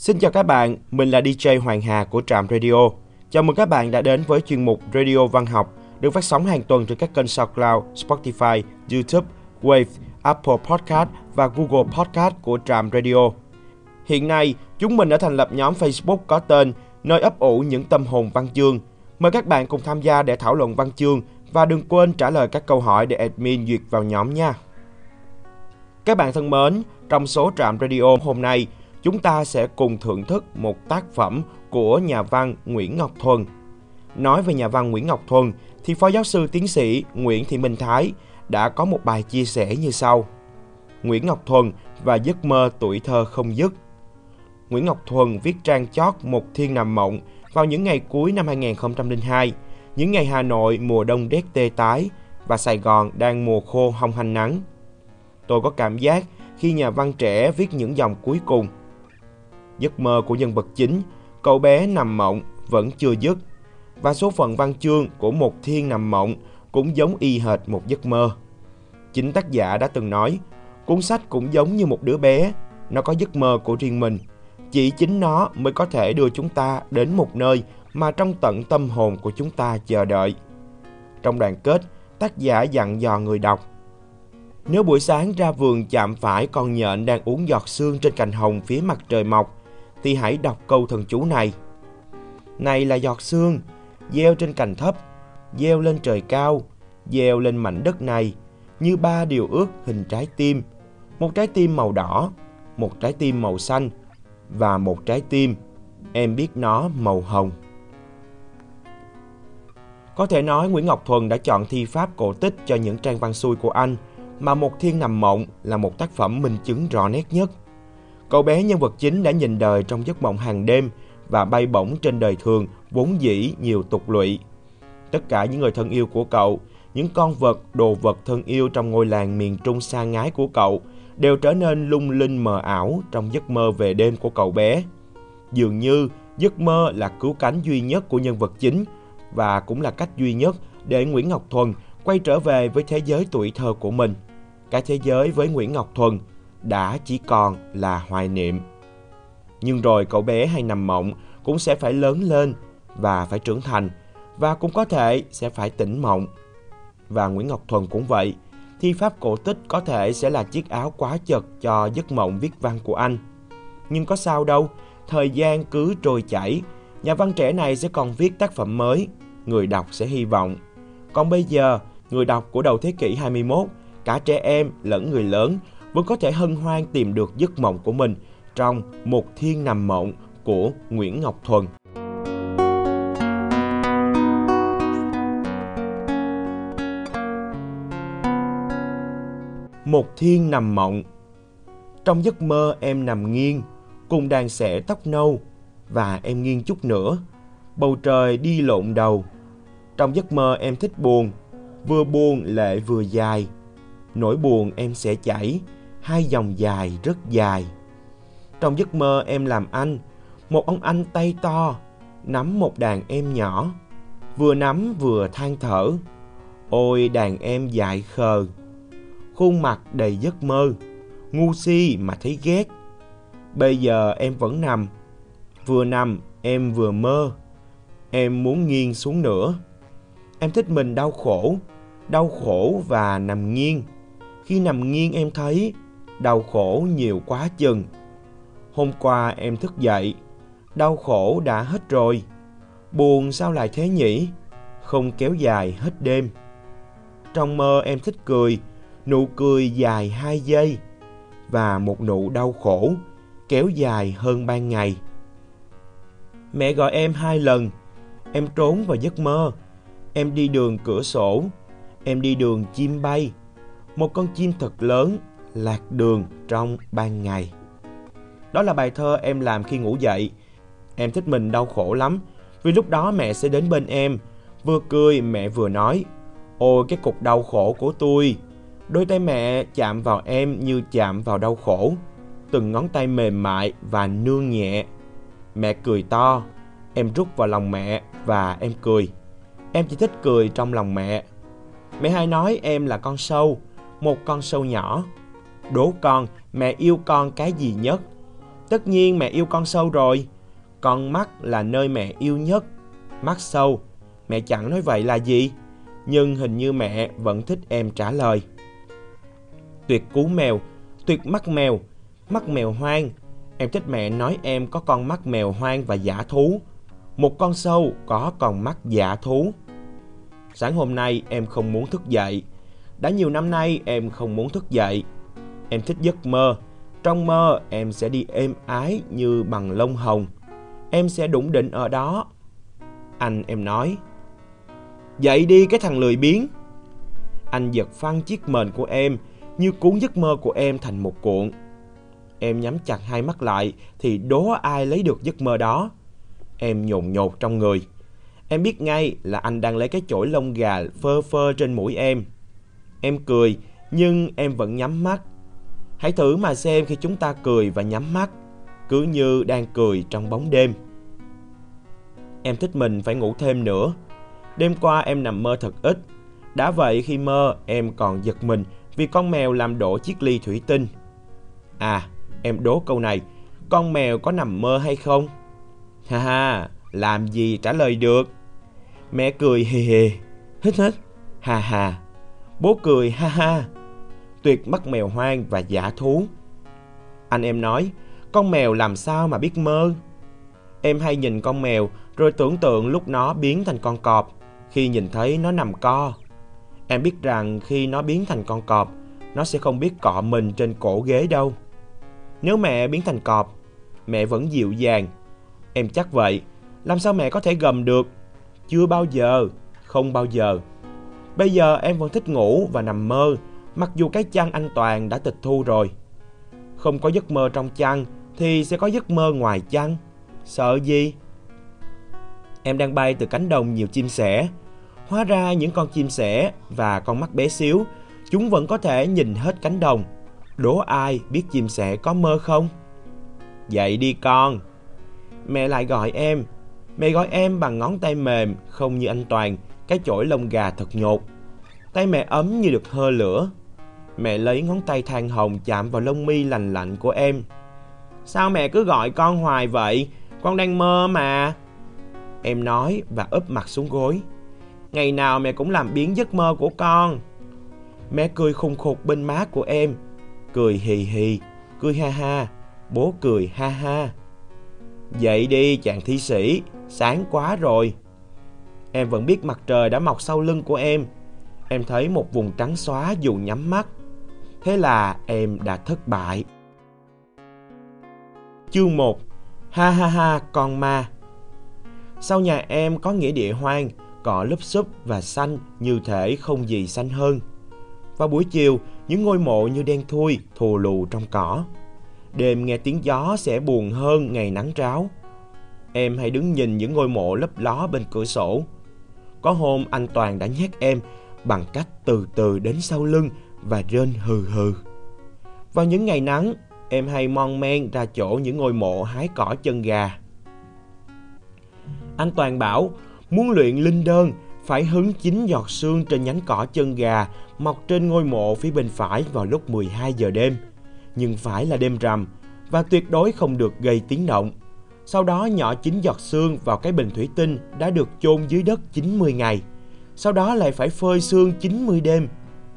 Xin chào các bạn, mình là DJ Hoàng Hà của Trạm Radio. Chào mừng các bạn đã đến với chuyên mục Radio Văn học được phát sóng hàng tuần trên các kênh SoundCloud, Spotify, YouTube, Wave, Apple Podcast và Google Podcast của Trạm Radio. Hiện nay, chúng mình đã thành lập nhóm Facebook có tên Nơi ấp ủ những tâm hồn văn chương. Mời các bạn cùng tham gia để thảo luận văn chương và đừng quên trả lời các câu hỏi để admin duyệt vào nhóm nha. Các bạn thân mến, trong số Trạm Radio hôm nay, chúng ta sẽ cùng thưởng thức một tác phẩm của nhà văn Nguyễn Ngọc Thuần. Nói về nhà văn Nguyễn Ngọc Thuần thì Phó Giáo sư Tiến sĩ Nguyễn Thị Minh Thái đã có một bài chia sẻ như sau. Nguyễn Ngọc Thuần và giấc mơ tuổi thơ không dứt. Nguyễn Ngọc Thuần viết trang chót Một Thiên Nằm Mộng vào những ngày cuối năm 2002, những ngày Hà Nội mùa đông rét tê tái và Sài Gòn đang mùa khô hong hanh nắng. Tôi có cảm giác khi nhà văn trẻ viết những dòng cuối cùng. Giấc mơ của nhân vật chính, cậu bé nằm mộng vẫn chưa dứt và số phận văn chương của một thiên nằm mộng cũng giống y hệt một giấc mơ. Chính tác giả đã từng nói, cuốn sách cũng giống như một đứa bé, nó có giấc mơ của riêng mình. Chỉ chính nó mới có thể đưa chúng ta đến một nơi mà trong tận tâm hồn của chúng ta chờ đợi. Trong đoạn kết, tác giả dặn dò người đọc. Nếu buổi sáng ra vườn chạm phải con nhện đang uống giọt sương trên cành hồng phía mặt trời mọc, thì hãy đọc câu thần chú này. Này là giọt sương, gieo trên cành thấp, gieo lên trời cao, gieo lên mảnh đất này, như ba điều ước hình trái tim. Một trái tim màu đỏ, một trái tim màu xanh và một trái tim, em biết nó màu hồng. Có thể nói Nguyễn Ngọc Thuần đã chọn thi pháp cổ tích cho những trang văn xuôi của anh, mà Một Thiên Nằm Mộng là một tác phẩm minh chứng rõ nét nhất. Cậu bé nhân vật chính đã nhìn đời trong giấc mộng hàng đêm và bay bổng trên đời thường vốn dĩ nhiều tục lụy. Tất cả những người thân yêu của cậu, những con vật, đồ vật thân yêu trong ngôi làng miền trung xa ngái của cậu đều trở nên lung linh mờ ảo trong giấc mơ về đêm của cậu bé. Dường như giấc mơ là cứu cánh duy nhất của nhân vật chính và cũng là cách duy nhất để Nguyễn Ngọc Thuần quay trở về với thế giới tuổi thơ của mình. Cái thế giới với Nguyễn Ngọc Thuần đã chỉ còn là hoài niệm. Nhưng rồi cậu bé hay nằm mộng cũng sẽ phải lớn lên và phải trưởng thành và cũng có thể sẽ phải tỉnh mộng. Và Nguyễn Ngọc Thuần cũng vậy, thi pháp cổ tích có thể sẽ là chiếc áo quá chật cho giấc mộng viết văn của anh. Nhưng có sao đâu, thời gian cứ trôi chảy, nhà văn trẻ này sẽ còn viết tác phẩm mới, người đọc sẽ hy vọng. Còn bây giờ, người đọc của đầu thế kỷ 21, cả trẻ em lẫn người lớn vẫn có thể hân hoan tìm được giấc mộng của mình trong Một Thiên Nằm Mộng của Nguyễn Ngọc Thuần. Một Thiên Nằm Mộng Trong giấc mơ em nằm nghiêng, cùng đàn sẻ tóc nâu, và em nghiêng chút nữa, bầu trời đi lộn đầu. Trong giấc mơ em thích buồn, vừa buồn lệ vừa dài. Nỗi buồn em sẽ chảy, hai dòng dài rất dài. Trong giấc mơ em làm anh, một ông anh tay to, nắm một đàn em nhỏ, vừa nắm vừa than thở. Ôi đàn em dại khờ, khuôn mặt đầy giấc mơ, ngu si mà thấy ghét. Bây giờ em vẫn nằm, vừa nằm em vừa mơ, em muốn nghiêng xuống nữa. Em thích mình đau khổ, đau khổ và nằm nghiêng. Khi nằm nghiêng em thấy đau khổ nhiều quá chừng. Hôm qua em thức dậy, đau khổ đã hết rồi. Buồn sao lại thế nhỉ? Không kéo dài hết đêm. Trong mơ em thích cười, nụ cười dài hai giây và một nụ đau khổ kéo dài hơn ban ngày. Mẹ gọi em hai lần, em trốn vào giấc mơ. Em đi đường cửa sổ, em đi đường chim bay. Một con chim thật lớn lạc đường trong ban ngày. Đó là bài thơ em làm khi ngủ dậy. Em thích mình đau khổ lắm, vì lúc đó mẹ sẽ đến bên em, vừa cười mẹ vừa nói, ôi cái cục đau khổ của tôi. Đôi tay mẹ chạm vào em như chạm vào đau khổ, từng ngón tay mềm mại và nương nhẹ. Mẹ cười to, em rút vào lòng mẹ và em cười. Em chỉ thích cười trong lòng mẹ. Mẹ hay nói em là con sâu, một con sâu nhỏ. Đố con, mẹ yêu con cái gì nhất? Tất nhiên mẹ yêu con sâu rồi. Con mắt là nơi mẹ yêu nhất. Mắt sâu. Mẹ chẳng nói vậy là gì? Nhưng hình như mẹ vẫn thích em trả lời. Tuyệt cú mèo, tuyệt mắt mèo, mắt mèo hoang. Em thích mẹ nói em có con mắt mèo hoang và giả thú. Một con sâu có con mắt giả thú. Sáng hôm nay em không muốn thức dậy. Đã nhiều năm nay em không muốn thức dậy. Em thích giấc mơ. Trong mơ em sẽ đi êm ái như bằng lông hồng. Em sẽ đủng định ở đó. Anh em nói. Dậy đi cái thằng lười biếng. Anh giật phăng chiếc mền của em như cuốn giấc mơ của em thành một cuộn. Em nhắm chặt hai mắt lại thì đố ai lấy được giấc mơ đó. Em nhồn nhột trong người. Em biết ngay là anh đang lấy cái chổi lông gà phơ phơ trên mũi em. Em cười, nhưng em vẫn nhắm mắt. Hãy thử mà xem khi chúng ta cười và nhắm mắt, cứ như đang cười trong bóng đêm. Em thích mình phải ngủ thêm nữa. Đêm qua em nằm mơ thật ít. Đã vậy khi mơ em còn giật mình vì con mèo làm đổ chiếc ly thủy tinh. À, em đố câu này, con mèo có nằm mơ hay không? Ha ha, làm gì trả lời được? Mẹ cười hề hề, hít hít, ha ha. Bố cười ha ha. Tuyệt mắt mèo hoang và giả thú. Anh em nói, con mèo làm sao mà biết mơ? Em hay nhìn con mèo rồi tưởng tượng lúc nó biến thành con cọp khi nhìn thấy nó nằm co. Em biết rằng khi nó biến thành con cọp, nó sẽ không biết cọ mình trên cổ ghế đâu. Nếu mẹ biến thành cọp, mẹ vẫn dịu dàng. Em chắc vậy, làm sao mẹ có thể gầm được? Chưa bao giờ, không bao giờ. Bây giờ em vẫn thích ngủ và nằm mơ, mặc dù cái chăn anh Toàn đã tịch thu rồi. Không có giấc mơ trong chăn thì sẽ có giấc mơ ngoài chăn. Sợ gì? Em đang bay từ cánh đồng nhiều chim sẻ. Hóa ra những con chim sẻ và con mắt bé xíu, chúng vẫn có thể nhìn hết cánh đồng. Đố ai biết chim sẻ có mơ không? Dậy đi con. Mẹ lại gọi em. Mẹ gọi em bằng ngón tay mềm, không như anh Toàn, cái chổi lông gà thật nhột. Tay mẹ ấm như được hơ lửa. Mẹ lấy ngón tay than hồng chạm vào lông mi lành lạnh của em. Sao mẹ cứ gọi con hoài vậy? Con đang mơ mà. Em nói và úp mặt xuống gối. Ngày nào mẹ cũng làm biến giấc mơ của con. Mẹ cười khùng khục bên má của em. Cười hì hì, cười ha ha. Bố cười ha ha. Dậy đi chàng thi sĩ, sáng quá rồi. Em vẫn biết mặt trời đã mọc sau lưng của em. Em thấy một vùng trắng xóa dù nhắm mắt. Thế là em đã thất bại. Chương 1 Ha ha ha con ma Sau nhà em có nghĩa địa hoang, cỏ lúp xúp và xanh như thể không gì xanh hơn. Vào buổi chiều, những ngôi mộ như đen thui, thù lù trong cỏ. Đêm nghe tiếng gió sẽ buồn hơn ngày nắng ráo. Em hãy đứng nhìn những ngôi mộ lấp ló bên cửa sổ. Có hôm anh Toàn đã nhắc em bằng cách từ từ đến sau lưng và rên hừ hừ. Vào những ngày nắng, em hay mon men ra chỗ những ngôi mộ hái cỏ chân gà. Anh Toàn bảo muốn luyện linh đơn phải hứng chín giọt sương trên nhánh cỏ chân gà mọc trên ngôi mộ phía bên phải vào lúc 12 giờ đêm. Nhưng phải là đêm rằm và tuyệt đối không được gây tiếng động. Sau đó nhỏ chín giọt xương vào cái bình thủy tinh đã được chôn dưới đất 90 ngày. Sau đó lại phải phơi xương 90 đêm.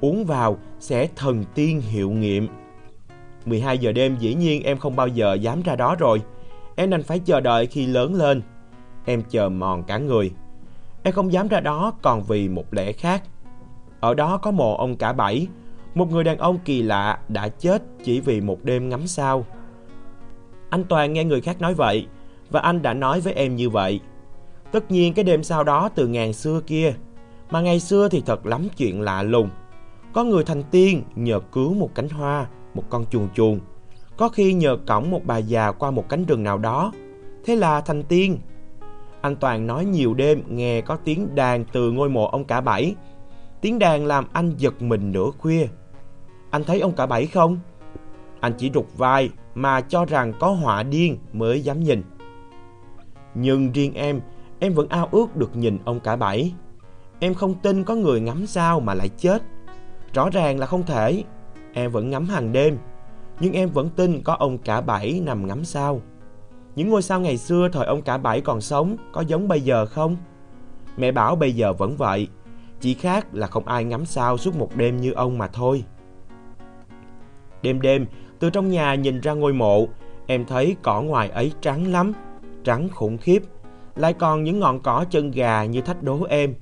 Uống vào sẽ thần tiên hiệu nghiệm. 12 giờ đêm dĩ nhiên em không bao giờ dám ra đó rồi. Em đành phải chờ đợi khi lớn lên. Em chờ mòn cả người. Em không dám ra đó còn vì một lẽ khác. Ở đó có mộ ông cả bảy, một người đàn ông kỳ lạ đã chết chỉ vì một đêm ngắm sao. Anh Toàn nghe người khác nói vậy, và anh đã nói với em như vậy. Tất nhiên cái đêm sau đó từ ngàn xưa kia, mà ngày xưa thì thật lắm chuyện lạ lùng. Có người thành tiên nhờ cứu một cánh hoa, một con chuồn chuồn. Có khi nhờ cõng một bà già qua một cánh rừng nào đó. Thế là thành tiên. Anh Toàn nói nhiều đêm nghe có tiếng đàn từ ngôi mộ ông cả bảy. Tiếng đàn làm anh giật mình nửa khuya. Anh thấy ông cả bảy không? Anh chỉ rụt vai mà cho rằng có họa điên mới dám nhìn. Nhưng riêng em, em vẫn ao ước được nhìn ông cả bảy. Em không tin có người ngắm sao mà lại chết. Rõ ràng là không thể. Em vẫn ngắm hàng đêm. nhưng em vẫn tin có ông cả bảy nằm ngắm sao. Những ngôi sao ngày xưa thời ông cả bảy còn sống có giống bây giờ không? Mẹ bảo bây giờ vẫn vậy, chỉ khác là không ai ngắm sao suốt một đêm như ông mà thôi. Đêm đêm, từ trong nhà nhìn ra ngôi mộ, em thấy cỏ ngoài ấy trắng lắm, trắng khủng khiếp. Lại còn những ngọn cỏ chân gà như thách đố em.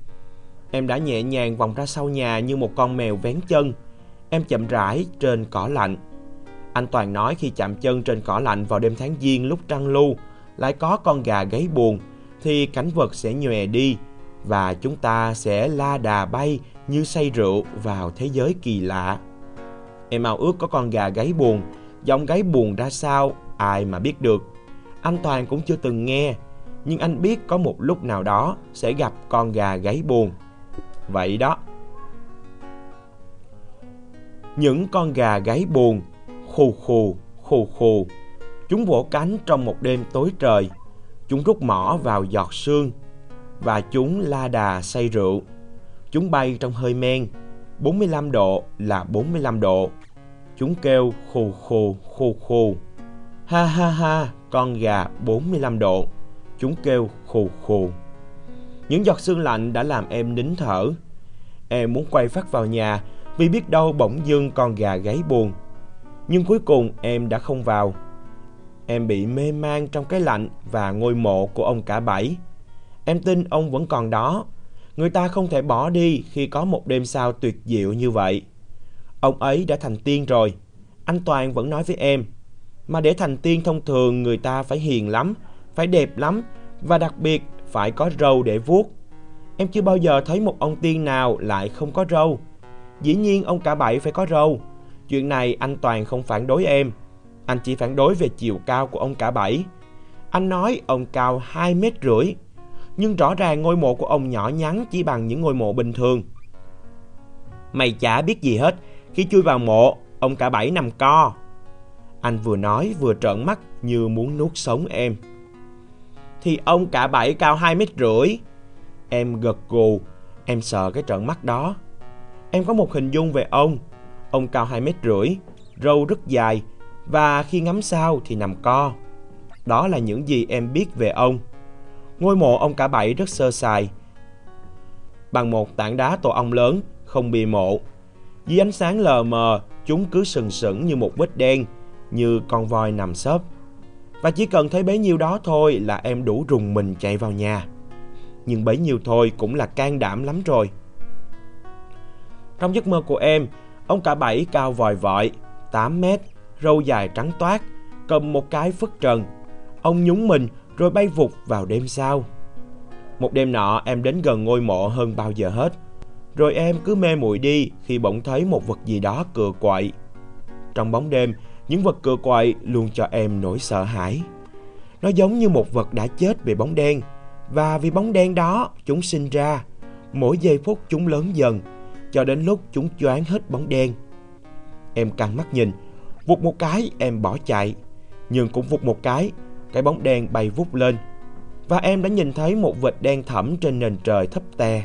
Em đã nhẹ nhàng vòng ra sau nhà như một con mèo vén chân. Em chậm rãi trên cỏ lạnh. Anh Toàn nói khi chạm chân trên cỏ lạnh vào đêm tháng giêng lúc trăng lu, lại có con gà gáy buồn, thì cảnh vật sẽ nhòe đi và chúng ta sẽ la đà bay như say rượu vào thế giới kỳ lạ. Em ao ước có con gà gáy buồn, giọng gáy buồn ra sao, ai mà biết được. Anh Toàn cũng chưa từng nghe, nhưng anh biết có một lúc nào đó sẽ gặp con gà gáy buồn. Vậy đó. Những con gà gáy buồn, khù khù, khù khù. Chúng vỗ cánh trong một đêm tối trời. Chúng rút mỏ vào giọt sương và chúng la đà say rượu. Chúng bay trong hơi men, 45 độ là 45 độ. Chúng kêu khù khù khù khù. Ha ha ha, con gà 45 độ. Chúng kêu khù khù. Những giọt sương lạnh đã làm em nín thở. Em muốn quay phát vào nhà vì biết đâu bỗng dưng con gà gáy buồn. Nhưng cuối cùng em đã không vào. Em bị mê man trong cái lạnh và ngôi mộ của ông cả bảy. Em tin ông vẫn còn đó. Người ta không thể bỏ đi khi có một đêm sao tuyệt diệu như vậy. Ông ấy đã thành tiên rồi. Anh Toàn vẫn nói với em. Mà để thành tiên thông thường người ta phải hiền lắm, phải đẹp lắm và đặc biệt phải có râu để vuốt. Em chưa bao giờ thấy một ông tiên nào lại không có râu. Dĩ nhiên ông cả bảy phải có râu. Chuyện này anh Toàn không phản đối em. Anh chỉ phản đối về chiều cao của ông cả bảy. Anh nói ông cao 2 mét rưỡi. Nhưng rõ ràng ngôi mộ của ông nhỏ nhắn chỉ bằng những ngôi mộ bình thường. Mày chả biết gì hết. Khi chui vào mộ, ông cả bảy nằm co. Anh vừa nói vừa trợn mắt như muốn nuốt sống em. Thì ông cả bảy cao 2 mét rưỡi. Em gật gù, em sợ cái trận mắt đó. Em có một hình dung về ông. Ông cao 2 mét rưỡi, râu rất dài và khi ngắm sao thì nằm co. Đó là những gì em biết về ông. Ngôi mộ ông cả bảy rất sơ sài. Bằng một tảng đá tổ ong lớn, không bì mộ. Dưới ánh sáng lờ mờ, chúng cứ sừng sững như một vết đen, như con voi nằm xốp. Và chỉ cần thấy bấy nhiêu đó thôi là em đủ rùng mình chạy vào nhà. Nhưng bấy nhiêu thôi cũng là can đảm lắm rồi. Trong giấc mơ của em, ông cả bảy cao vòi vọi, 8 mét, râu dài trắng toát, cầm một cái phất trần. Ông nhúng mình rồi bay vụt vào đêm sau. Một đêm nọ em đến gần ngôi mộ hơn bao giờ hết. Rồi em cứ mê muội đi khi bỗng thấy một vật gì đó cựa quậy. Trong bóng đêm, những vật cựa quậy luôn cho em nỗi sợ hãi. Nó giống như một vật đã chết vì bóng đen. Và vì bóng đen đó, chúng sinh ra. Mỗi giây phút chúng lớn dần, cho đến lúc chúng choáng hết bóng đen. Em căng mắt nhìn, vụt một cái em bỏ chạy. Nhưng cũng vụt một cái, cái bóng đen bay vút lên. Và em đã nhìn thấy một vệt đen thẫm trên nền trời thấp tè.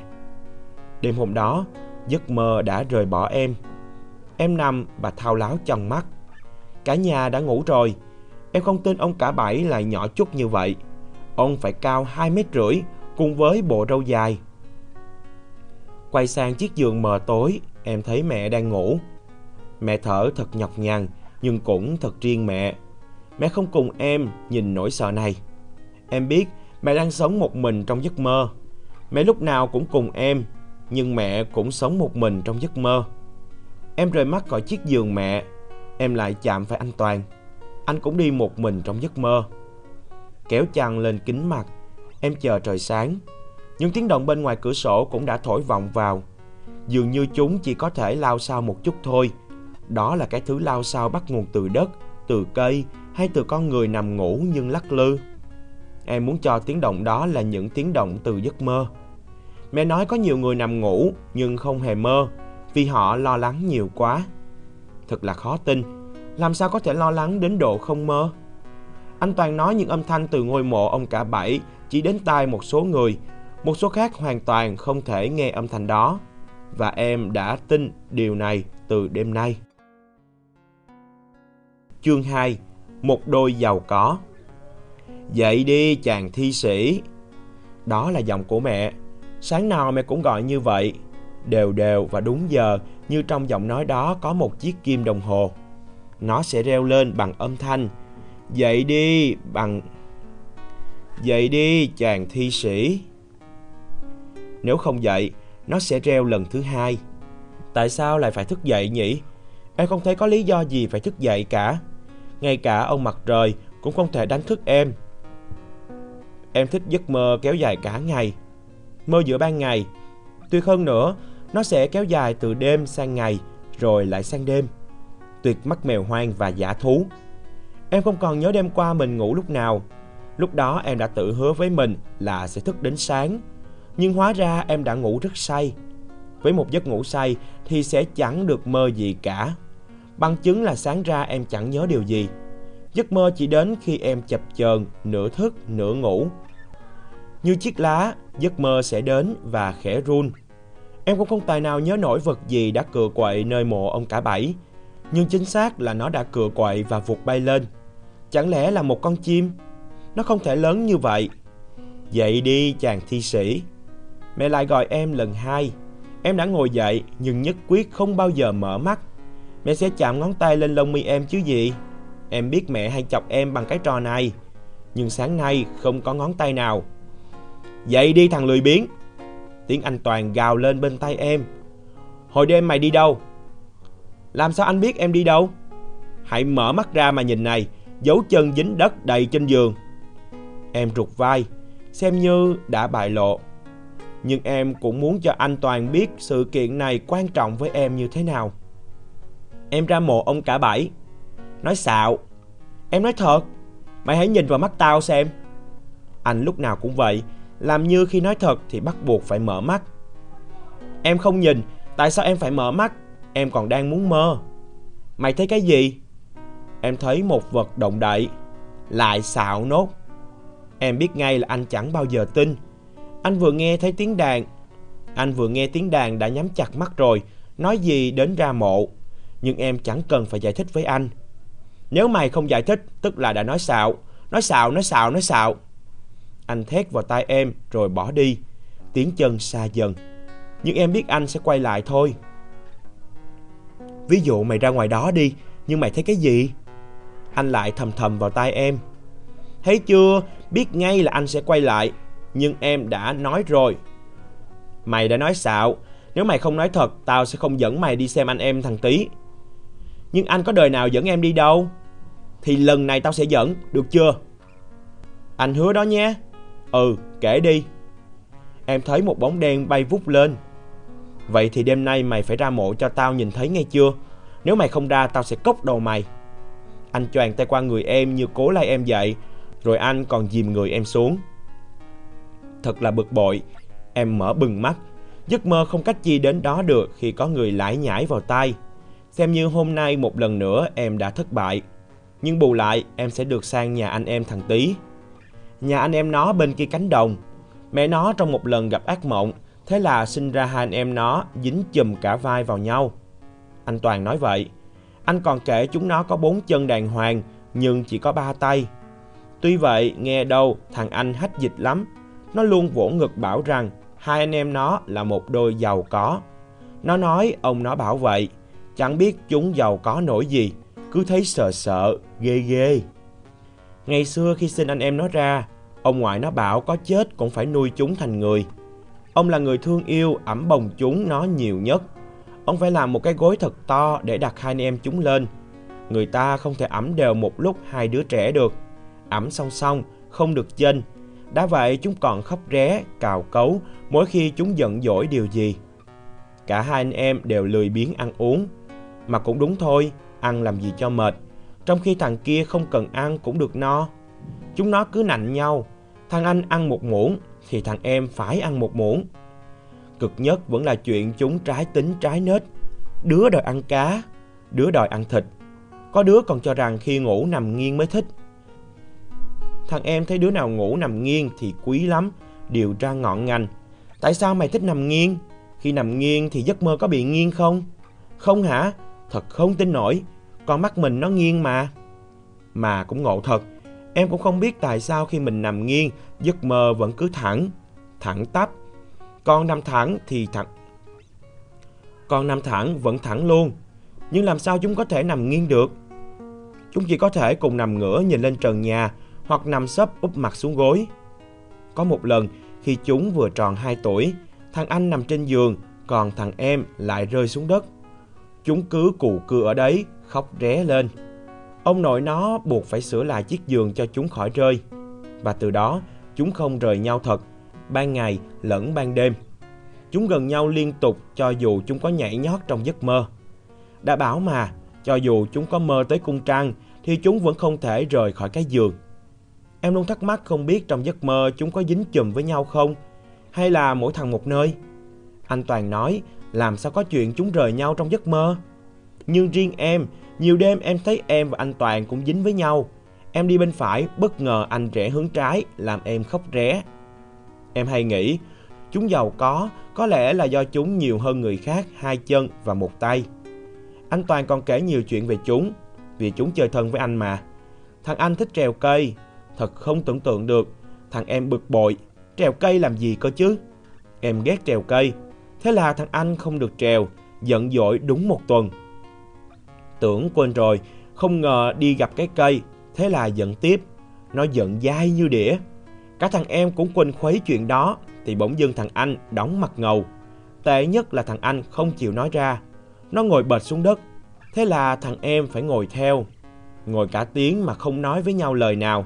Đêm hôm đó, giấc mơ đã rời bỏ em. Em nằm và thao láo trong mắt. Cả nhà đã ngủ rồi. Em không tin ông cả bảy lại nhỏ chút như vậy. Ông phải cao 2 mét rưỡi cùng với bộ râu dài. Quay sang chiếc giường mờ tối, em thấy mẹ đang ngủ. Mẹ thở thật nhọc nhằn, nhưng cũng thật riêng mẹ. Mẹ không cùng em nhìn nỗi sợ này. Em biết mẹ đang sống một mình trong giấc mơ. Mẹ lúc nào cũng cùng em, nhưng mẹ cũng sống một mình trong giấc mơ. Em rời mắt khỏi chiếc giường mẹ, em lại chạm phải anh Toàn. Anh cũng đi một mình trong giấc mơ. Kéo chăn lên kính mặt, em chờ trời sáng. Những tiếng động bên ngoài cửa sổ cũng đã thổi vọng vào. Dường như chúng chỉ có thể lao sao một chút thôi. Đó là cái thứ lao sao bắt nguồn từ đất, từ cây hay từ con người nằm ngủ nhưng lắc lư. Em muốn cho tiếng động đó là những tiếng động từ giấc mơ. Mẹ nói có nhiều người nằm ngủ nhưng không hề mơ vì họ lo lắng nhiều quá. Thật là khó tin, làm sao có thể lo lắng đến độ không mơ? Anh Toàn nói những âm thanh từ ngôi mộ ông cả bảy chỉ đến tai một số người, một số khác hoàn toàn không thể nghe âm thanh đó. Và em đã tin điều này từ đêm nay. Chương 2 Một đôi giàu có Dậy đi chàng thi sĩ Đó là giọng của mẹ Sáng nào mẹ cũng gọi như vậy Đều đều và đúng giờ như trong giọng nói đó có một chiếc kim đồng hồ. Nó sẽ reo lên bằng âm thanh. Dậy đi, bằng Dậy đi, chàng thi sĩ. Nếu không dậy, Nó sẽ reo lần thứ hai. Tại sao lại phải thức dậy nhỉ? Em không thấy có lý do gì phải thức dậy cả. Ngay cả ông mặt trời Cũng không thể đánh thức em. Em thích giấc mơ kéo dài cả ngày. Mơ giữa ban ngày. Tuyệt hơn nữa nó sẽ kéo dài từ đêm sang ngày Rồi lại sang đêm. Tuyệt mắt mèo hoang và giả thú. Em không còn nhớ đêm qua mình ngủ lúc nào. Lúc đó em đã tự hứa với mình là sẽ thức đến sáng. Nhưng hóa ra em đã ngủ rất say. Với một giấc ngủ say thì sẽ chẳng được mơ gì cả. Bằng chứng là sáng ra em chẳng nhớ điều gì. Giấc mơ chỉ đến khi em chập chờn, nửa thức, nửa ngủ. Như chiếc lá, giấc mơ sẽ đến và khẽ run. Em cũng không tài nào nhớ nổi vật gì đã cựa quậy nơi mộ ông cả bảy Nhưng chính xác là nó đã cựa quậy và vụt bay lên Chẳng lẽ là một con chim nó không thể lớn như vậy. Dậy đi, chàng thi sĩ. Mẹ lại gọi em lần hai. Em đã ngồi dậy, nhưng nhất quyết không bao giờ mở mắt. Mẹ sẽ chạm ngón tay lên lông mi em chứ gì. Em biết mẹ hay chọc em bằng cái trò này. Nhưng sáng nay không có ngón tay nào. Dậy đi, thằng lười biếng. Tiếng anh Toàn gào lên bên tay em. Hồi đêm mày đi đâu? Làm sao anh biết em đi đâu? Hãy mở mắt ra mà nhìn này, dấu chân dính đất đầy trên giường. Em rụt vai, xem như đã bại lộ. Nhưng em cũng muốn cho anh Toàn biết sự kiện này quan trọng với em như thế nào. Em ra mộ ông cả bảy. Nói xạo. Em nói thật. Mày hãy nhìn vào mắt tao xem. Anh lúc nào cũng vậy. Làm như khi nói thật thì bắt buộc phải mở mắt. Em không nhìn. Tại sao em phải mở mắt? Em còn đang muốn mơ. Mày thấy cái gì? Em thấy một vật động đậy. Lại xạo nốt. Em biết ngay là anh chẳng bao giờ tin. Anh vừa nghe thấy tiếng đàn. Anh vừa nghe tiếng đàn đã nhắm chặt mắt rồi, nói gì đến ra mộ. Nhưng em chẳng cần phải giải thích với anh. Nếu mày không giải thích, tức là đã nói xạo. Nói xạo, nói xạo, nói xạo. Anh thét vào tai em rồi bỏ đi. Tiếng chân xa dần. Nhưng em biết anh sẽ quay lại thôi. Ví dụ mày ra ngoài đó đi, nhưng mày thấy cái gì? Anh lại thầm thầm vào tai em. Thấy chưa, biết ngay là anh sẽ quay lại. Nhưng em đã nói rồi. Mày đã nói xạo. Nếu mày không nói thật, tao sẽ không dẫn mày đi xem anh em thằng Tý. Nhưng anh có đời nào dẫn em đi đâu? Thì lần này tao sẽ dẫn, được chưa? Anh hứa đó nhé. Ừ, kể đi. Em thấy một bóng đen bay vút lên. Vậy thì đêm nay mày phải ra mộ cho tao nhìn thấy ngay chưa? Nếu mày không ra tao sẽ cốc đầu mày. Anh choàng tay qua người em như cố lay em dậy rồi anh còn dìm người em xuống. Thật là bực bội, em mở bừng mắt, giấc mơ không cách chi đến đó được khi có người lải nhải vào tay Xem như hôm nay một lần nữa em đã thất bại. Nhưng bù lại em sẽ được sang nhà anh em thằng Tý. Nhà anh em nó bên kia cánh đồng. Mẹ nó trong một lần gặp ác mộng, thế là sinh ra hai anh em nó dính chùm cả vai vào nhau. Anh Toàn nói vậy. Anh còn kể chúng nó có bốn chân đàng hoàng, nhưng chỉ có ba tay. Tuy vậy, nghe đâu thằng anh hách dịch lắm. Nó luôn vỗ ngực bảo rằng hai anh em nó là một đôi giàu có. Nó nói ông nó bảo vậy, chẳng biết chúng giàu có nổi gì, cứ thấy sợ sợ, ghê ghê. Ngày xưa khi sinh anh em nó ra, ông ngoại nó bảo có chết cũng phải nuôi chúng thành người. Ông là người thương yêu, ẩm bồng chúng nó nhiều nhất. Ông phải làm một cái gối thật to để đặt hai anh em chúng lên. Người ta không thể ẩm đều một lúc hai đứa trẻ được ẩm song song, không được chênh. Đã vậy chúng còn khóc ré, cào cấu mỗi khi chúng giận dỗi điều gì. Cả hai anh em đều lười biếng ăn uống. Mà cũng đúng thôi, ăn làm gì cho mệt. Trong khi thằng kia không cần ăn cũng được no. Chúng nó cứ nạnh nhau. Thằng anh ăn một muỗng thì thằng em phải ăn một muỗng. Cực nhất vẫn là chuyện chúng trái tính trái nết. Đứa đòi ăn cá, đứa đòi ăn thịt. Có đứa còn cho rằng khi ngủ nằm nghiêng mới thích. Thằng em thấy đứa nào ngủ nằm nghiêng thì quý lắm, điều ra ngọn ngành. Tại sao mày thích nằm nghiêng? Khi nằm nghiêng thì giấc mơ có bị nghiêng không? Không hả? Thật không tin nổi. Con mắt mình nó nghiêng mà. mà cũng ngộ thật. Em cũng không biết tại sao khi mình nằm nghiêng, giấc mơ vẫn cứ thẳng, thẳng tắp. Còn nằm thẳng thì thẳng. Còn nằm thẳng vẫn thẳng luôn. Nhưng làm sao chúng có thể nằm nghiêng được? Chúng chỉ có thể cùng nằm ngửa nhìn lên trần nhà hoặc nằm sấp úp mặt xuống gối. Có một lần, khi chúng vừa tròn 2 tuổi, thằng anh nằm trên giường, còn thằng em lại rơi xuống đất. Chúng cứ cù cưa ở đấy, khóc ré lên. Ông nội nó buộc phải sửa lại chiếc giường cho chúng khỏi rơi. Và từ đó, chúng không rời nhau thật, ban ngày lẫn ban đêm. Chúng gần nhau liên tục cho dù chúng có nhảy nhót trong giấc mơ. Đã bảo mà, cho dù chúng có mơ tới cung trăng thì chúng vẫn không thể rời khỏi cái giường. Em luôn thắc mắc không biết trong giấc mơ chúng có dính chùm với nhau không? Hay là mỗi thằng một nơi? Anh Toàn nói, làm sao có chuyện chúng rời nhau trong giấc mơ? Nhưng riêng em, nhiều đêm em thấy em và anh Toàn cũng dính với nhau. Em đi bên phải, bất ngờ anh rẽ hướng trái, làm em khóc ré. Em hay nghĩ, chúng giàu có, có lẽ là do chúng nhiều hơn người khác hai chân và một tay. Anh Toàn còn kể nhiều chuyện về chúng, vì chúng chơi thân với anh mà. Thằng anh thích trèo cây, thật không tưởng tượng được. Thằng em bực bội, trèo cây làm gì cơ chứ? Em ghét trèo cây, thế là thằng anh không được trèo, giận dỗi đúng một tuần. Tưởng quên rồi, không ngờ đi gặp cái cây, thế là giận tiếp. Nó giận dai như đĩa. Cả thằng em cũng quên khuấy chuyện đó, thì bỗng dưng thằng anh đóng mặt ngầu. Tệ nhất là thằng anh không chịu nói ra. Nó ngồi bệt xuống đất, thế là thằng em phải ngồi theo. Ngồi cả tiếng mà không nói với nhau lời nào.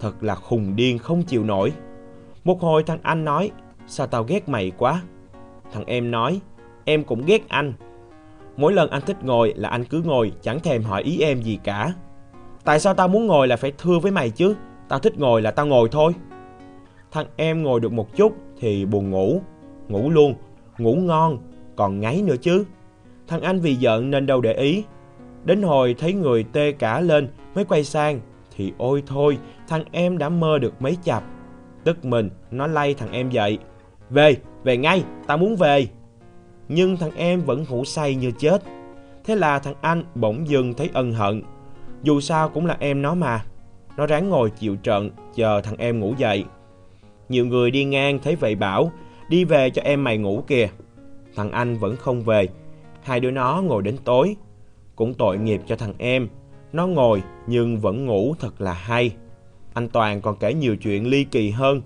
Thật là khùng điên không chịu nổi. Một hồi thằng anh nói, sao tao ghét mày quá. Thằng em nói, em cũng ghét anh. Mỗi lần anh thích ngồi là anh cứ ngồi, chẳng thèm hỏi ý em gì cả. Tại sao tao muốn ngồi là phải thưa với mày chứ? Tao thích ngồi là tao ngồi thôi. Thằng em ngồi được một chút thì buồn ngủ. Ngủ luôn, ngủ ngon, còn ngáy nữa chứ. Thằng anh vì giận nên đâu để ý. Đến hồi thấy người tê cả lên mới quay sang thì ôi thôi, thằng em đã mơ được mấy chập. Tức mình, nó lay thằng em dậy. Về, về ngay, tao muốn về. Nhưng thằng em vẫn ngủ say như chết. Thế là thằng anh bỗng dưng thấy ân hận. Dù sao cũng là em nó mà. Nó ráng ngồi chịu trận, chờ thằng em ngủ dậy. Nhiều người đi ngang thấy vậy bảo, đi về cho em mày ngủ kìa. Thằng anh vẫn không về. Hai đứa nó ngồi đến tối. Cũng tội nghiệp cho thằng em. Nó ngồi nhưng vẫn ngủ thật là hay. Anh Toàn còn kể nhiều chuyện ly kỳ hơn.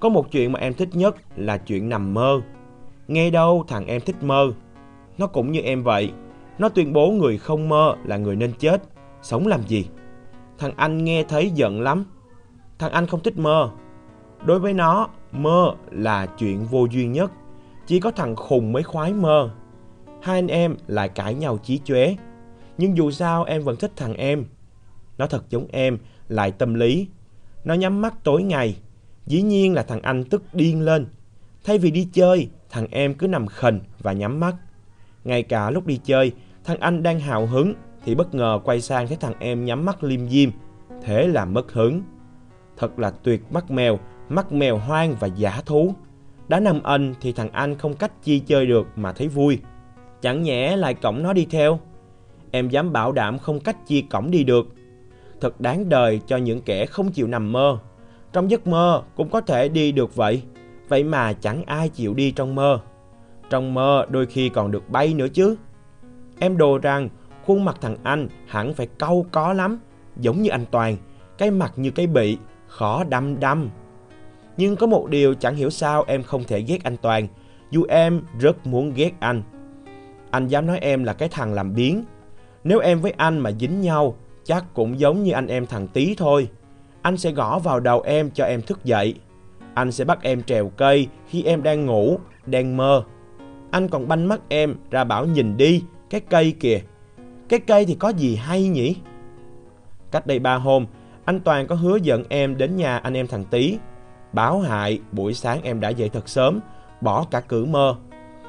Có một chuyện mà em thích nhất là chuyện nằm mơ. Nghe đâu thằng em thích mơ. Nó cũng như em vậy. Nó tuyên bố người không mơ là người nên chết. Sống làm gì? Thằng anh nghe thấy giận lắm. Thằng anh không thích mơ. Đối với nó, mơ là chuyện vô duyên nhất. Chỉ có thằng khùng mới khoái mơ. Hai anh em lại cãi nhau chí chóe. Nhưng dù sao em vẫn thích thằng em. Nó thật giống em, lại tâm lý. Nó nhắm mắt tối ngày. Dĩ nhiên là thằng anh tức điên lên. Thay vì đi chơi, thằng em cứ nằm khình và nhắm mắt. Ngay cả lúc đi chơi, thằng anh đang hào hứng thì bất ngờ quay sang thấy thằng em nhắm mắt liêm diêm. Thế là mất hứng. Thật là tuyệt mắt mèo, mắt mèo hoang và giả thú. Đã nằm ân thì thằng anh không cách chi chơi được mà thấy vui. Chẳng nhẽ lại cổng nó đi theo. Em dám bảo đảm không cách chi cổng đi được. Thật đáng đời cho những kẻ không chịu nằm mơ. Trong giấc mơ cũng có thể đi được vậy. Vậy mà chẳng ai chịu đi trong mơ. Trong mơ đôi khi còn được bay nữa chứ. Em đồ rằng khuôn mặt thằng anh hẳn phải câu có lắm. Giống như anh Toàn, cái mặt như cái bị, khó đâm đâm. Nhưng có một điều chẳng hiểu sao em không thể ghét anh Toàn, dù em rất muốn ghét anh. Anh dám nói em là cái thằng làm biến. Nếu em với anh mà dính nhau, chắc cũng giống như anh em thằng tí thôi. Anh sẽ gõ vào đầu em cho em thức dậy. Anh sẽ bắt em trèo cây khi em đang ngủ, đang mơ. Anh còn banh mắt em ra bảo nhìn đi, cái cây kìa. Cái cây thì có gì hay nhỉ? Cách đây ba hôm, anh Toàn có hứa dẫn em đến nhà anh em thằng Tý. Báo hại buổi sáng em đã dậy thật sớm, bỏ cả cử mơ.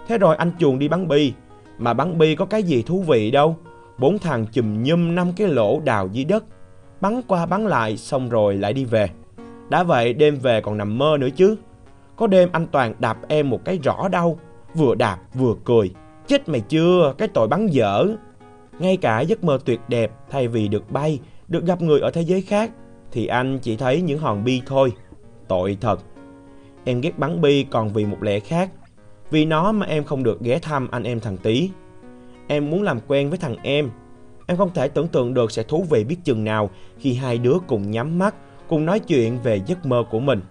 Thế rồi anh chuồn đi bắn bi. Mà bắn bi có cái gì thú vị đâu. Bốn thằng chùm nhum năm cái lỗ đào dưới đất. Bắn qua bắn lại xong rồi lại đi về. Đã vậy đêm về còn nằm mơ nữa chứ. Có đêm anh Toàn đạp em một cái rõ đau. Vừa đạp vừa cười. Chết mày chưa, cái tội bắn dở. Ngay cả giấc mơ tuyệt đẹp thay vì được bay được gặp người ở thế giới khác, thì anh chỉ thấy những hòn bi thôi. Tội thật. Em ghét bắn bi còn vì một lẽ khác. Vì nó mà em không được ghé thăm anh em thằng Tý. Em muốn làm quen với thằng em. Em không thể tưởng tượng được sẽ thú vị biết chừng nào khi hai đứa cùng nhắm mắt, cùng nói chuyện về giấc mơ của mình.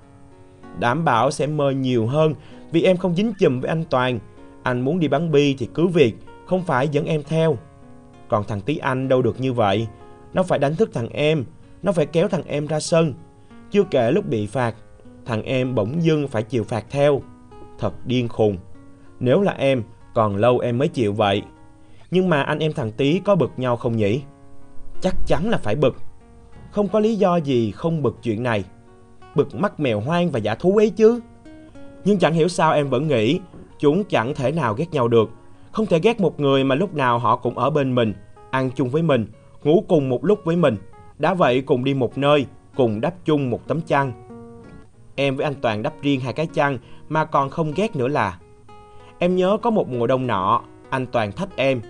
Đảm bảo sẽ mơ nhiều hơn vì em không dính chùm với anh Toàn. Anh muốn đi bắn bi thì cứ việc, không phải dẫn em theo. Còn thằng Tí Anh đâu được như vậy. Nó phải đánh thức thằng em, nó phải kéo thằng em ra sân. Chưa kể lúc bị phạt, thằng em bỗng dưng phải chịu phạt theo. Thật điên khùng. Nếu là em, còn lâu em mới chịu vậy. Nhưng mà anh em thằng Tí có bực nhau không nhỉ? Chắc chắn là phải bực. Không có lý do gì không bực chuyện này. Bực mắt mèo hoang và giả thú ấy chứ. Nhưng chẳng hiểu sao em vẫn nghĩ chúng chẳng thể nào ghét nhau được. Không thể ghét một người mà lúc nào họ cũng ở bên mình, ăn chung với mình, ngủ cùng một lúc với mình. Đã vậy cùng đi một nơi, cùng đắp chung một tấm chăn. Em với anh Toàn đắp riêng hai cái chăn mà còn không ghét nữa là. Em nhớ có một mùa đông nọ, anh Toàn thách em.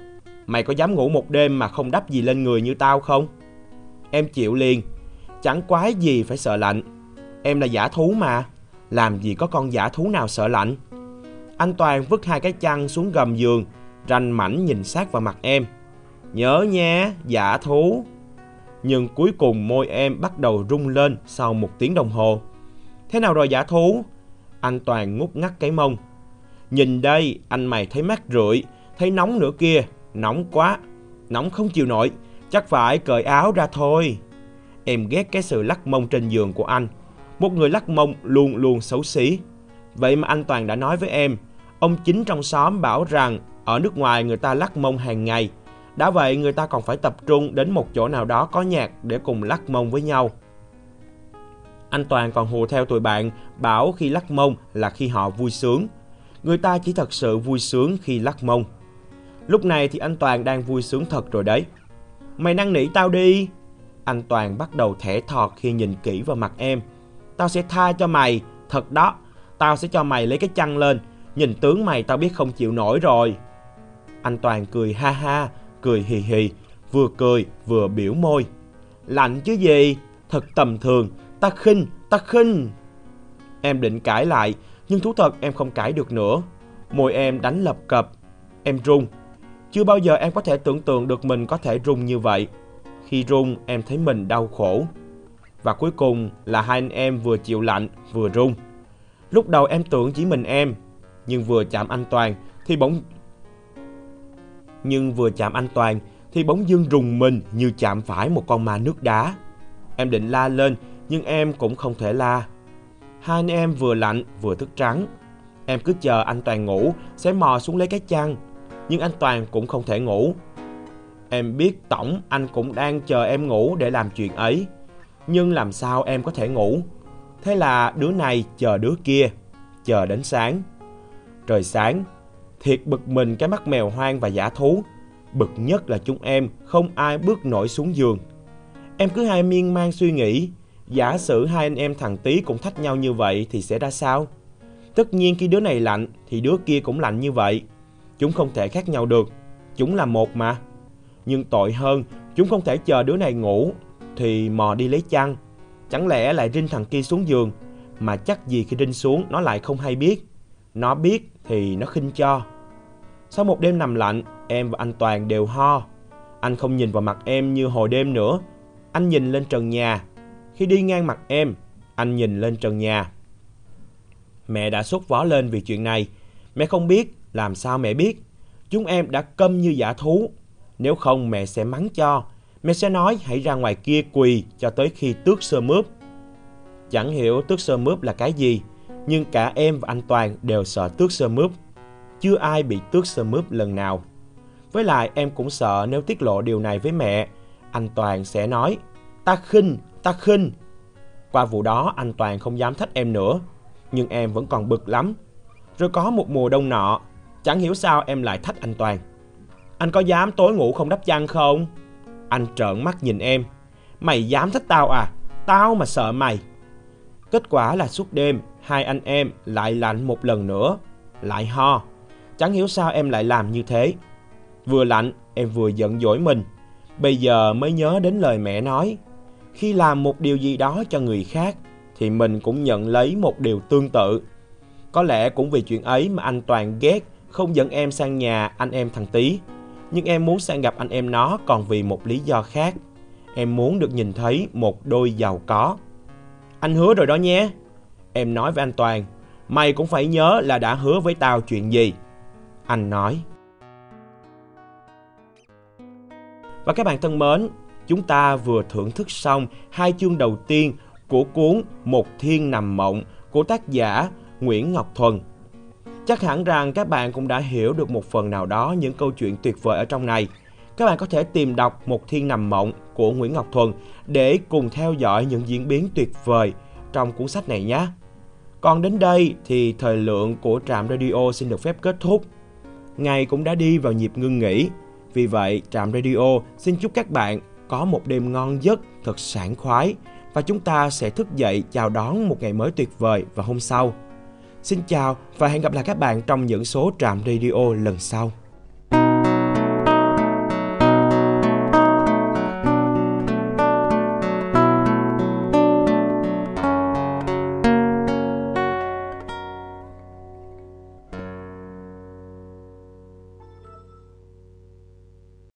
Mày có dám ngủ một đêm mà không đắp gì lên người như tao không? Em chịu liền. Chẳng quái gì phải sợ lạnh. Em là giả thú mà. Làm gì có con giả thú nào sợ lạnh. Anh Toàn vứt hai cái chăn xuống gầm giường, ranh mảnh nhìn sát vào mặt em. Nhớ nha, giả thú. Nhưng cuối cùng môi em bắt đầu rung lên sau một tiếng đồng hồ. Thế nào rồi giả thú? Anh Toàn ngút ngắt cái mông. Nhìn đây, anh mày thấy mát rượi, thấy nóng nữa kia, nóng quá. Nóng không chịu nổi, chắc phải cởi áo ra thôi. Em ghét cái sự lắc mông trên giường của anh. Một người lắc mông luôn luôn xấu xí. Vậy mà anh Toàn đã nói với em, ông chính trong xóm bảo rằng ở nước ngoài người ta lắc mông hàng ngày. Đã vậy người ta còn phải tập trung đến một chỗ nào đó có nhạc để cùng lắc mông với nhau. Anh Toàn còn hùa theo tụi bạn bảo khi lắc mông là khi họ vui sướng. Người ta chỉ thật sự vui sướng khi lắc mông. Lúc này thì anh Toàn đang vui sướng thật rồi đấy. Mày năn nỉ tao đi. Anh Toàn bắt đầu thẻ thọt khi nhìn kỹ vào mặt em. Tao sẽ tha cho mày, thật đó. Tao sẽ cho mày lấy cái chăn lên. Nhìn tướng mày tao biết không chịu nổi rồi. Anh Toàn cười ha ha, cười hì hì, vừa cười vừa biểu môi. Lạnh chứ gì, thật tầm thường, ta khinh, ta khinh. Em định cãi lại, nhưng thú thật em không cãi được nữa. Môi em đánh lập cập, em run. Chưa bao giờ em có thể tưởng tượng được mình có thể run như vậy. Khi run em thấy mình đau khổ. Và cuối cùng là hai anh em vừa chịu lạnh vừa run. Lúc đầu em tưởng chỉ mình em, nhưng vừa chạm anh Toàn thì bỗng nhưng vừa chạm anh Toàn thì bỗng dưng rùng mình như chạm phải một con ma nước đá. Em định la lên nhưng em cũng không thể la. Hai anh em vừa lạnh vừa thức trắng. Em cứ chờ anh Toàn ngủ sẽ mò xuống lấy cái chăn. Nhưng anh Toàn cũng không thể ngủ. Em biết tổng anh cũng đang chờ em ngủ để làm chuyện ấy. Nhưng làm sao em có thể ngủ? Thế là đứa này chờ đứa kia, chờ đến sáng. Trời sáng, thiệt bực mình cái mắt mèo hoang và giả thú. Bực nhất là chúng em không ai bước nổi xuống giường. Em cứ hai miên man suy nghĩ, giả sử hai anh em thằng tí cũng thách nhau như vậy thì sẽ ra sao? Tất nhiên khi đứa này lạnh thì đứa kia cũng lạnh như vậy. Chúng không thể khác nhau được, chúng là một mà. Nhưng tội hơn, chúng không thể chờ đứa này ngủ thì mò đi lấy chăn. Chẳng lẽ lại rinh thằng kia xuống giường, mà chắc gì khi rinh xuống nó lại không hay biết. Nó biết thì nó khinh cho. Sau một đêm nằm lạnh, em và anh Toàn đều ho. Anh không nhìn vào mặt em như hồi đêm nữa. Anh nhìn lên trần nhà. Khi đi ngang mặt em, anh nhìn lên trần nhà. Mẹ đã sốt vó lên vì chuyện này. Mẹ không biết, làm sao mẹ biết? Chúng em đã câm như giả thú. Nếu không mẹ sẽ mắng cho. Mẹ sẽ nói hãy ra ngoài kia quỳ cho tới khi tước sơ mướp. Chẳng hiểu tước sơ mướp là cái gì, nhưng cả em và anh Toàn đều sợ tước sơ mướp. Chưa ai bị tước sơ mướp lần nào. Với lại em cũng sợ nếu tiết lộ điều này với mẹ, anh Toàn sẽ nói, ta khinh, ta khinh. Qua vụ đó anh Toàn không dám thách em nữa, nhưng em vẫn còn bực lắm. Rồi có một mùa đông nọ, chẳng hiểu sao em lại thách anh Toàn. Anh có dám tối ngủ không đắp chăn không? Anh trợn mắt nhìn em. Mày dám thách tao à? Tao mà sợ mày. Kết quả là suốt đêm, hai anh em lại lạnh một lần nữa. Lại ho. Chẳng hiểu sao em lại làm như thế. Vừa lạnh, em vừa giận dỗi mình. Bây giờ mới nhớ đến lời mẹ nói, khi làm một điều gì đó cho người khác thì mình cũng nhận lấy một điều tương tự. Có lẽ cũng vì chuyện ấy mà anh Toàn ghét không dẫn em sang nhà anh em thằng Tý. Nhưng em muốn sang gặp anh em nó còn vì một lý do khác. Em muốn được nhìn thấy một đôi giàu có. Anh hứa rồi đó nhé. Em nói với anh Toàn, mày cũng phải nhớ là đã hứa với tao chuyện gì. Anh nói. Và các bạn thân mến, chúng ta vừa thưởng thức xong hai chương đầu tiên của cuốn Một Thiên Nằm Mộng của tác giả Nguyễn Ngọc Thuần. Chắc hẳn rằng các bạn cũng đã hiểu được một phần nào đó những câu chuyện tuyệt vời ở trong này. Các bạn có thể tìm đọc Một Thiên Nằm Mộng của Nguyễn Ngọc Thuần để cùng theo dõi những diễn biến tuyệt vời trong cuốn sách này nhé. Còn đến đây thì thời lượng của Trạm Radio xin được phép kết thúc. Ngày cũng đã đi vào nhịp ngưng nghỉ. Vì vậy, Trạm Radio xin chúc các bạn có một đêm ngon giấc thật sảng khoái và chúng ta sẽ thức dậy chào đón một ngày mới tuyệt vời vào hôm sau. Xin chào và hẹn gặp lại các bạn trong những số Trạm Radio lần sau.